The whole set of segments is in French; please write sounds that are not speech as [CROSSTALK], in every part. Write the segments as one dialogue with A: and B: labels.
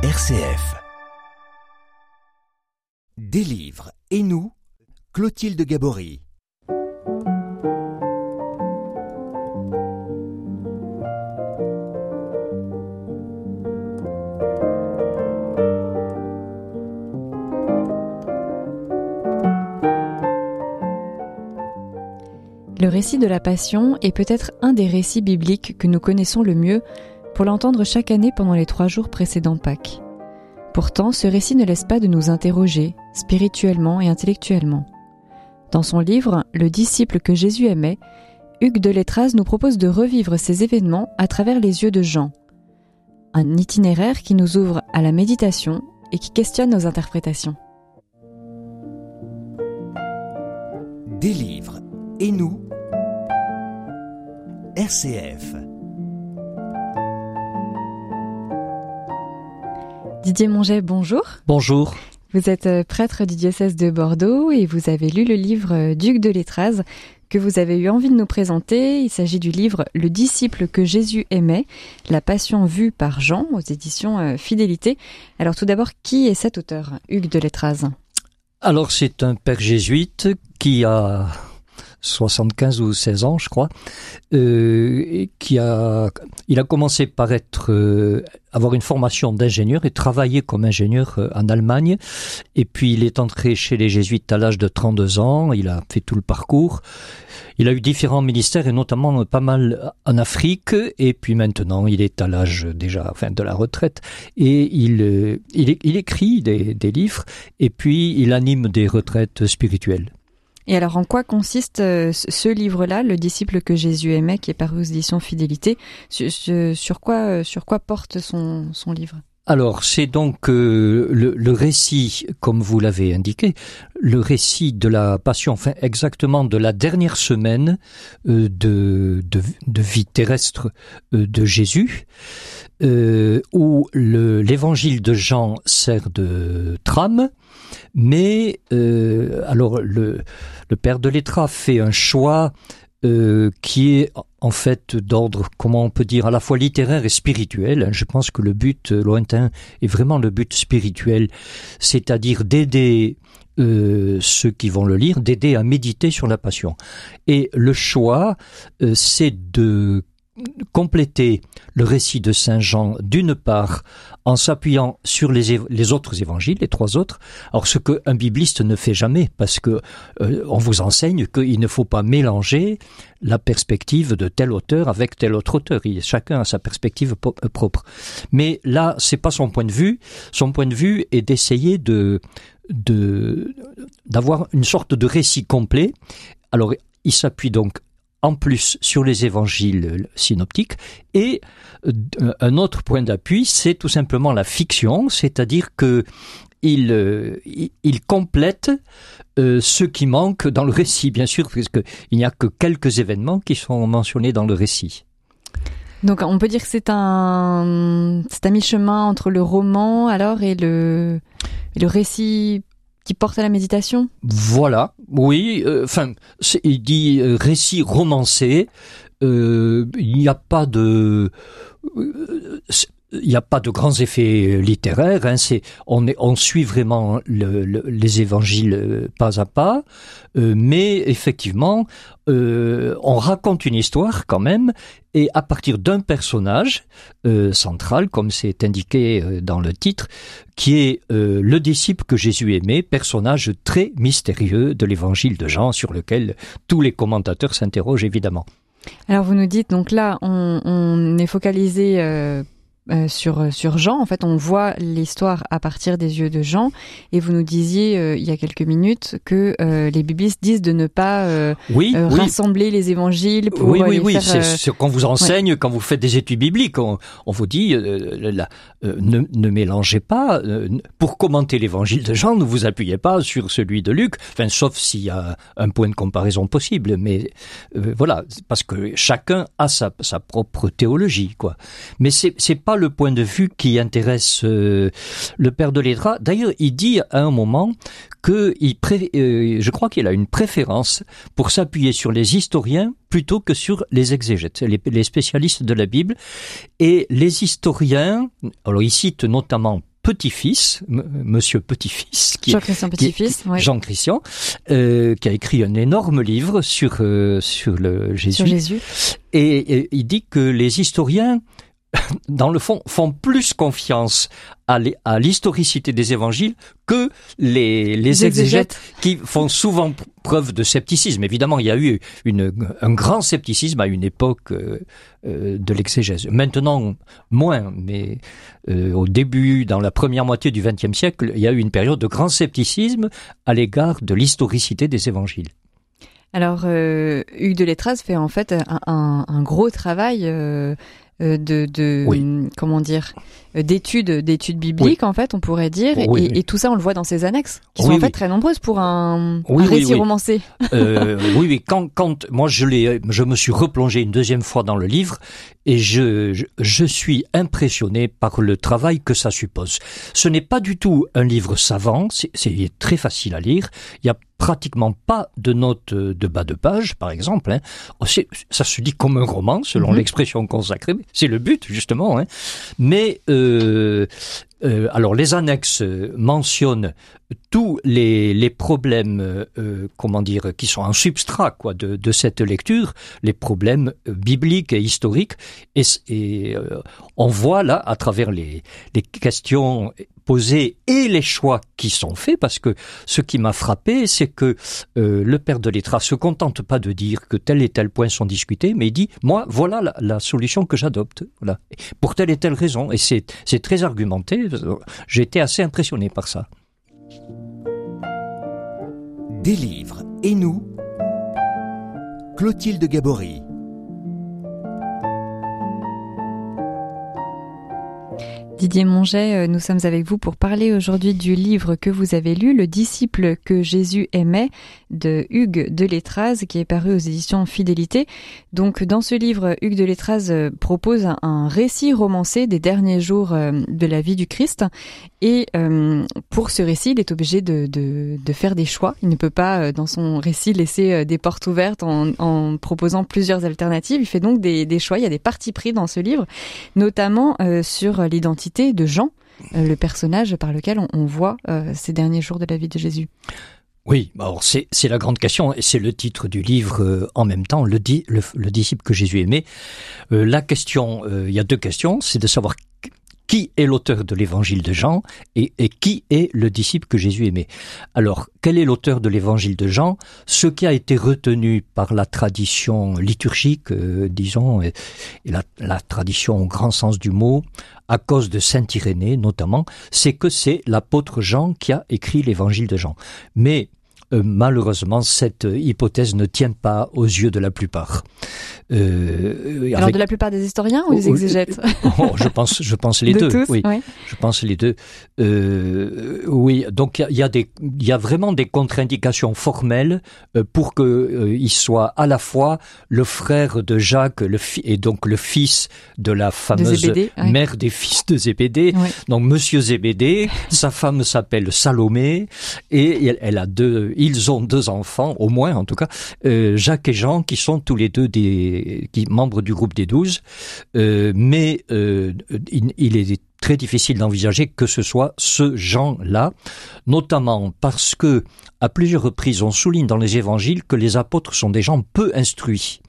A: RCF. Des et nous, Clotilde Gabory.
B: Le récit de la Passion est peut-être un des récits bibliques que nous connaissons le mieux pour l'entendre chaque année pendant les trois jours précédant Pâques. Pourtant, ce récit ne laisse pas de nous interroger, spirituellement et intellectuellement. Dans son livre Le disciple que Jésus aimait, Hugues de Letras nous propose de revivre ces événements à travers les yeux de Jean. Un itinéraire qui nous ouvre à la méditation et qui questionne nos interprétations.
A: Des livres et nous, RCF.
B: Didier Monget, bonjour.
C: Bonjour.
B: Vous êtes euh, prêtre du diocèse de Bordeaux et vous avez lu le livre euh, Duc de Letraz que vous avez eu envie de nous présenter. Il s'agit du livre Le disciple que Jésus aimait, la passion vue par Jean aux éditions euh, Fidélité. Alors tout d'abord, qui est cet auteur, Hugues de Letraz?
C: Alors c'est un père jésuite qui a 75 ou 16 ans, je crois, euh, qui a, il a commencé par être, euh, avoir une formation d'ingénieur et travailler comme ingénieur euh, en Allemagne. Et puis il est entré chez les jésuites à l'âge de 32 ans. Il a fait tout le parcours. Il a eu différents ministères et notamment pas mal en Afrique. Et puis maintenant, il est à l'âge déjà, enfin, de la retraite. Et il, il, il écrit des, des livres et puis il anime des retraites spirituelles.
B: Et alors, en quoi consiste euh, ce livre-là, Le disciple que Jésus aimait, qui est paru aux éditions Fidélité? Sur, quoi, euh, sur quoi porte son, livre?
C: Alors, c'est donc euh, le, récit, comme vous l'avez indiqué, le récit de la passion, enfin exactement de la dernière semaine de, vie terrestre de Jésus, où l'évangile de Jean sert de trame, mais alors le, père de l'Étra fait un choix euh, qui est en fait d'ordre, comment on peut dire, à la fois littéraire et spirituel. Je pense que le but euh, lointain est vraiment le but spirituel, c'est-à-dire d'aider euh, ceux qui vont le lire, d'aider à méditer sur la passion. Et le choix, euh, c'est de compléter le récit de Saint Jean d'une part en s'appuyant sur les, autres évangiles, les trois autres. Alors ce qu'un bibliste ne fait jamais, parce que euh, on vous enseigne qu'il ne faut pas mélanger la perspective de tel auteur avec tel autre auteur. Chacun a sa perspective euh, propre. Mais là, c'est pas son point de vue. Son point de vue est d'essayer de de d'avoir une sorte de récit complet. Alors il s'appuie donc en plus sur les évangiles synoptiques et euh, un autre point d'appui, c'est tout simplement la fiction, c'est-à-dire que il, euh, complète euh, ce qui manque dans le récit, bien sûr, puisqu'il n'y a que quelques événements qui sont mentionnés dans le récit.
B: Donc on peut dire que c'est un, c'est mi-chemin entre le roman alors et le récit porte à la méditation
C: Voilà, oui. Euh, enfin, il dit euh, récit romancé. Euh, il n'y a pas de il n'y a pas de grands effets littéraires. Hein, c'est on, suit vraiment le, le, les évangiles pas à pas, euh, mais effectivement, euh, on raconte une histoire quand même, et à partir d'un personnage euh, central, comme c'est indiqué dans le titre, qui est le disciple que Jésus aimait, personnage très mystérieux de l'évangile de Jean, sur lequel tous les commentateurs s'interrogent évidemment.
B: Alors vous nous dites donc là on est focalisé euh, sur euh, sur Jean. En fait, on voit l'histoire à partir des yeux de Jean. Et vous nous disiez euh, il y a quelques minutes que les biblistes disent de ne pas oui, rassembler les évangiles pour
C: oui oui
B: oui
C: c'est ce qu'on vous enseigne quand vous faites des études bibliques. On, on vous dit la, ne, ne, mélangez pas. pour commenter l'évangile de Jean, ne vous appuyez pas sur celui de Luc. Enfin, sauf s'il y a un point de comparaison possible. Mais voilà, parce que chacun a sa, sa propre théologie, quoi. Mais c'est c'est pas le point de vue qui intéresse euh, le père de l'Étra. D'ailleurs, il dit à un moment que il euh, je crois qu'il a une préférence pour s'appuyer sur les historiens plutôt que sur les exégètes, les, spécialistes de la Bible. Et les historiens, alors il cite notamment petit-fils, Monsieur Petit-fils,
B: qui Jean-Christian Petit-fils,
C: Jean-Christian, euh, qui a écrit un énorme livre sur euh, sur le Jésus.
B: Sur Jésus.
C: Et, il dit que les historiens dans le fond, font plus confiance à l'historicité des évangiles que les, les exégètes qui font souvent preuve de scepticisme. Évidemment, il y a eu une, un grand scepticisme à une époque euh, euh, de l'exégèse. Maintenant, moins, mais euh, au début, dans la première moitié du XXe siècle, il y a eu une période de grand scepticisme à l'égard de l'historicité des évangiles.
B: Alors, Hugues de Letras fait en fait un, un, gros travail euh, de, de comment dire euh, d'études d'études bibliques en fait on pourrait dire. Et, tout ça on le voit dans ces annexes qui sont en fait très nombreuses pour un, un récit romancé.
C: Euh, oui oui. Quand quand moi je l'ai je me suis replongé une deuxième fois dans le livre et je, je, je suis impressionné par le travail que ça suppose. Ce n'est pas du tout un livre savant. C'est très facile à lire. Il y a pratiquement pas de notes de bas de page, par exemple. Hein. Oh, ça se dit comme un roman, selon mhm. l'expression consacrée. C'est le but, justement. Hein. Mais euh, euh, alors les annexes mentionnent tous les, problèmes, euh, comment dire, qui sont un substrat de, cette lecture, les problèmes bibliques et historiques, et, euh, on voit là à travers les, questions posées et les choix qui sont faits, parce que ce qui m'a frappé, c'est que euh, le père de l'Étra se contente pas de dire que tel et tel point sont discutés, mais il dit moi voilà la, solution que j'adopte, pour telle et telle raison, et c'est très argumenté. J'ai été assez impressionné par ça.
A: Des livres et nous, Clotilde Gabory.
B: Didier Monget, euh, nous sommes avec vous pour parler aujourd'hui du livre que vous avez lu, Le disciple que Jésus aimait, de Hugues de Letraz, qui est paru aux éditions Fidélité. Donc, dans ce livre, Hugues de Letraz euh, propose un récit romancé des derniers jours euh, de la vie du Christ. Et pour ce récit, il est obligé de, faire des choix. Il ne peut pas, dans son récit, laisser des portes ouvertes en, proposant plusieurs alternatives. Il fait donc des, des, choix. Il y a des parties pris dans ce livre, notamment sur l'identité de Jean, euh, le personnage par lequel on, voit euh, ces derniers jours de la vie de Jésus.
C: Oui, alors c'est la grande question et c'est le titre du livre euh, en même temps, le, le, disciple que Jésus aimait. la question, il y a deux questions, c'est de savoir qui est l'auteur de l'évangile de Jean et, qui est le disciple que Jésus aimait? Alors, quel est l'auteur de l'évangile de Jean? Ce qui a été retenu par la tradition liturgique, disons, et, la, la, tradition au grand sens du mot, à cause de Saint Irénée notamment, c'est que c'est l'apôtre Jean qui a écrit l'évangile de Jean. Mais euh, malheureusement, cette hypothèse ne tient pas aux yeux de la plupart.
B: Euh, Alors de la plupart des historiens ou des exégètes
C: oh, Je pense, je pense les deux. oui, je pense les deux. Euh, oui, donc il y, a des, il y a vraiment des contre-indications formelles euh, pour que euh, il soit à la fois le frère de Jacques, le et donc le fils de la fameuse mère des fils de Zébédée. Donc Monsieur Zébédée, sa femme s'appelle Salomé et elle a deux, ils ont deux enfants au moins en tout cas, Jacques et Jean qui sont tous les deux des membres du groupe des douze, euh, mais euh, il, est très difficile d'envisager que ce soit ce Jean-là, notamment parce que à plusieurs reprises on souligne dans les évangiles que les apôtres sont des gens peu instruits.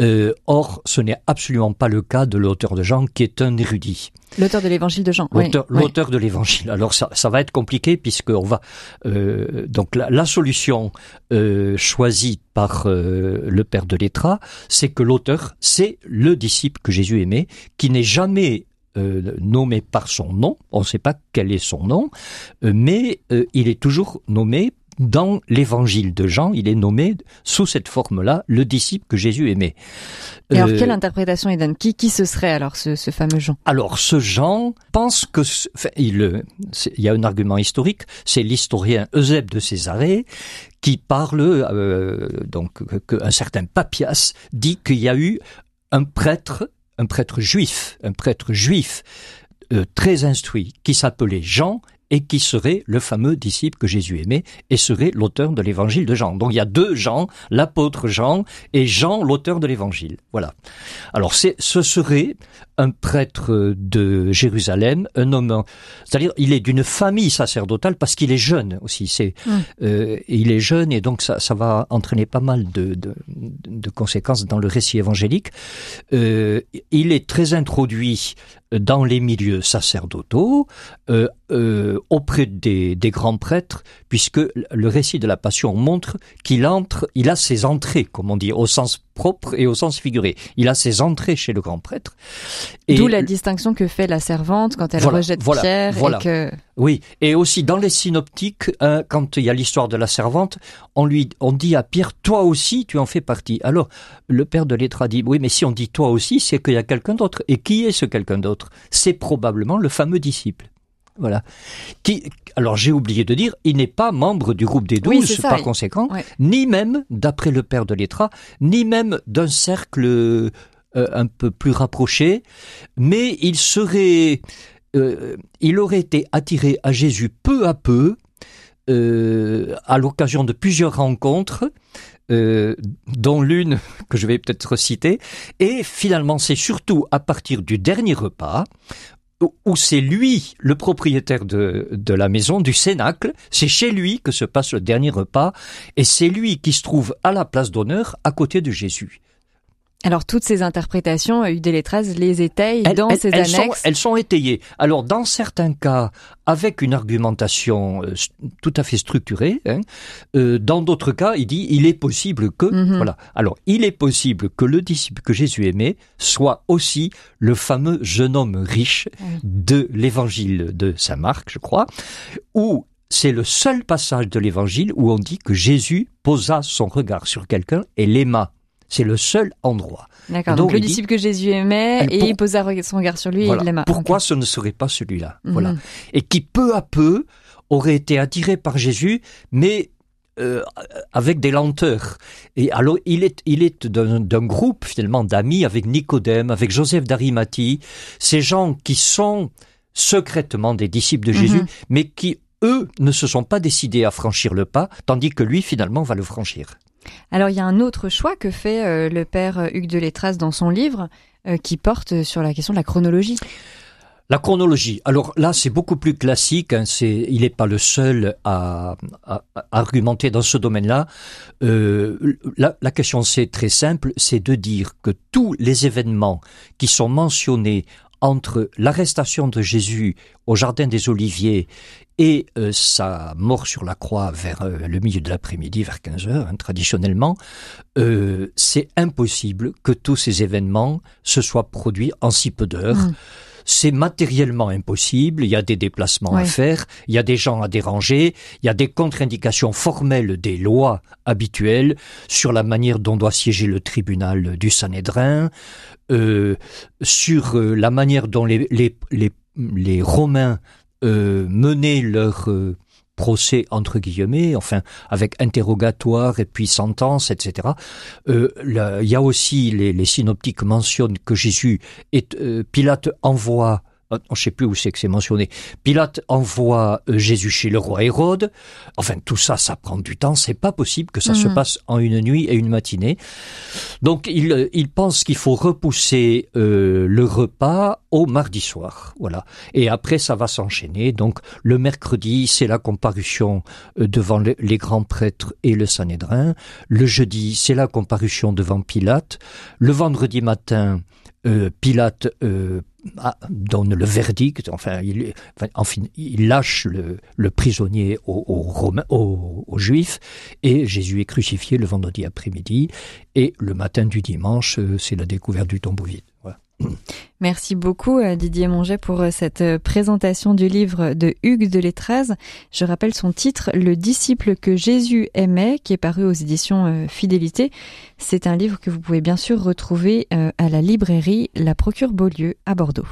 C: Euh, or, ce n'est absolument pas le cas de l'auteur de Jean, qui est un érudit.
B: L'auteur de l'évangile de Jean.
C: L'auteur de l'évangile. Alors ça, ça, va être compliqué puisque on va euh, donc la, solution euh, choisie par euh, le père de l'Étra, c'est que l'auteur c'est le disciple que Jésus aimait, qui n'est jamais nommé par son nom. On ne sait pas quel est son nom, mais il est toujours nommé dans l'évangile de Jean, il est nommé sous cette forme-là le disciple que Jésus aimait.
B: Et alors, quelle euh, interprétation il donne? Qui, qui ce serait alors ce, ce fameux Jean?
C: Alors, ce Jean pense que il, il y a un argument historique, c'est l'historien Eusèbe de Césarée qui parle euh, donc qu'un certain Papias dit qu'il y a eu un prêtre, un prêtre juif, un prêtre juif euh, très instruit qui s'appelait Jean et qui serait le fameux disciple que Jésus aimait et serait l'auteur de l'évangile de Jean. Donc il y a deux Jean, l'apôtre Jean et Jean, l'auteur de l'évangile. Voilà. Alors c'est, ce serait un prêtre de Jérusalem, un homme, c'est-à-dire il est d'une famille sacerdotale parce qu'il est jeune aussi. C'est, hum. euh, il est jeune et donc ça, ça va entraîner pas mal de, de, de conséquences dans le récit évangélique. Euh, il est très introduit dans les milieux sacerdotaux, euh, euh, auprès des, grands prêtres, puisque le récit de la Passion montre qu'il entre, il a ses entrées, comme on dit, au sens propre et au sens figuré. Il a ses entrées chez le grand prêtre.
B: D'où la distinction que fait la servante quand elle rejette Pierre et que...
C: Oui, et aussi dans les synoptiques, hein, quand il y a l'histoire de la servante, on lui, on dit à Pierre, toi aussi, tu en fais partie. Alors, le père de l'Étra dit, oui, mais si on dit toi aussi, c'est qu'il y a quelqu'un d'autre. Et qui est ce quelqu'un d'autre? C'est probablement le fameux disciple. Voilà. Qui, alors j'ai oublié de dire, il n'est pas membre du groupe des douze par conséquent, ni même, d'après le père de l'Étra, ni même d'un cercle euh, un peu plus rapproché, mais il serait, euh, il aurait été attiré à Jésus peu à peu, euh, à l'occasion de plusieurs rencontres, dont l'une [LAUGHS] que je vais peut-être citer, et finalement c'est surtout à partir du dernier repas, où c'est lui le propriétaire de, de la maison, du cénacle, c'est chez lui que se passe le dernier repas, et c'est lui qui se trouve à la place d'honneur à côté de Jésus.
B: Alors toutes ces interprétations, Hugues les étayent dans ces
C: elles
B: annexes.
C: Sont, elles sont étayées. Alors dans certains cas, avec une argumentation euh, tout à fait structurée. Hein, euh, dans d'autres cas, il dit il est possible que mhm. voilà. Alors il est possible que le disciple que Jésus aimait soit aussi le fameux jeune homme riche de l'Évangile de saint Marc, je crois, où c'est le seul passage de l'Évangile où on dit que Jésus posa son regard sur quelqu'un et l'aima. C'est le seul endroit.
B: D'accord. Donc, le disciple que Jésus aimait et il posa son regard sur lui et il l'aima.
C: Pourquoi ce ne serait pas celui-là? Mhm. Voilà. Et qui peu à peu aurait été attiré par Jésus, mais euh, avec des lenteurs. Et alors, il est, il est d'un groupe finalement d'amis avec Nicodème, avec Joseph d'Arimathie, ces gens qui sont secrètement des disciples de Jésus, mhm. mais qui eux ne se sont pas décidés à franchir le pas, tandis que lui finalement va le franchir.
B: Alors il y a un autre choix que fait euh, le père euh, Hugues de Létras dans son livre euh, qui porte sur la question de la chronologie.
C: La chronologie. Alors là, c'est beaucoup plus classique. Hein, il n'est pas le seul à, argumenter dans ce domaine-là. la, question, c'est très simple, c'est de dire que tous les événements qui sont mentionnés entre l'arrestation de Jésus au Jardin des Oliviers et euh, sa mort sur la croix vers euh, le milieu de l'après-midi, vers 15 heures, hein, traditionnellement, euh, c'est impossible que tous ces événements se soient produits en si peu d'heures. Mmh. C'est matériellement impossible, il y a des déplacements à faire, il y a des gens à déranger, il y a des contre-indications formelles des lois habituelles sur la manière dont doit siéger le tribunal du Sanhédrin, euh, sur la manière dont les, Romains euh, mener leur euh, procès entre guillemets, enfin avec interrogatoire et puis sentence, etc. Euh, il y a aussi les, synoptiques mentionnent que Jésus est euh, Pilate envoie je ne sais plus où c'est que c'est mentionné. Pilate envoie euh, Jésus chez le roi Hérode. Enfin, tout ça, ça prend du temps. C'est pas possible que ça se mhm. passe en une nuit et une matinée. Donc, il, euh, il pense qu'il faut repousser euh, le repas au mardi soir. Voilà. Et après, ça va s'enchaîner. Donc, le mercredi, c'est la comparution devant les grands prêtres et le Sanhédrin. Le jeudi, c'est la comparution devant Pilate. Le vendredi matin, Pilate ah, donne le verdict, enfin, il, lâche le, prisonnier aux, Juifs, et Jésus est crucifié le vendredi après-midi, et le matin du dimanche, euh, c'est la découverte du tombeau vide.
B: Merci beaucoup euh, Didier Monget pour euh, cette présentation du livre de Hugues de Létraz. Je rappelle son titre Le disciple que Jésus aimait qui est paru aux éditions Fidélité. C'est un livre que vous pouvez bien sûr retrouver à la librairie La Procure Beaulieu à Bordeaux.